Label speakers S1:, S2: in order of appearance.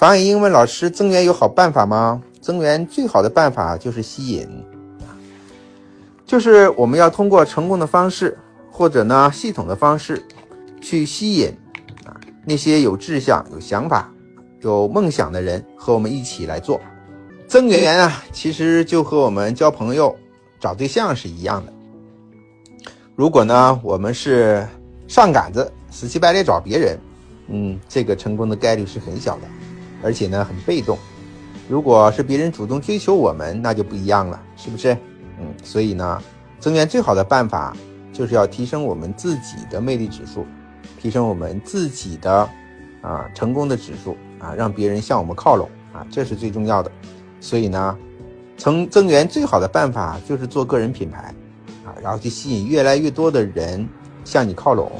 S1: 法语英文老师增援有好办法吗？增援最好的办法就是吸引，就是我们要通过成功的方式，或者呢系统的方式，去吸引啊那些有志向、有想法、有梦想的人和我们一起来做。增援啊，其实就和我们交朋友、找对象是一样的。如果呢我们是上杆子、死乞白赖找别人，嗯，这个成功的概率是很小的。而且呢，很被动。如果是别人主动追求我们，那就不一样了，是不是？嗯，所以呢，增援最好的办法就是要提升我们自己的魅力指数，提升我们自己的啊成功的指数啊，让别人向我们靠拢啊，这是最重要的。所以呢，增增援最好的办法就是做个人品牌啊，然后去吸引越来越多的人向你靠拢。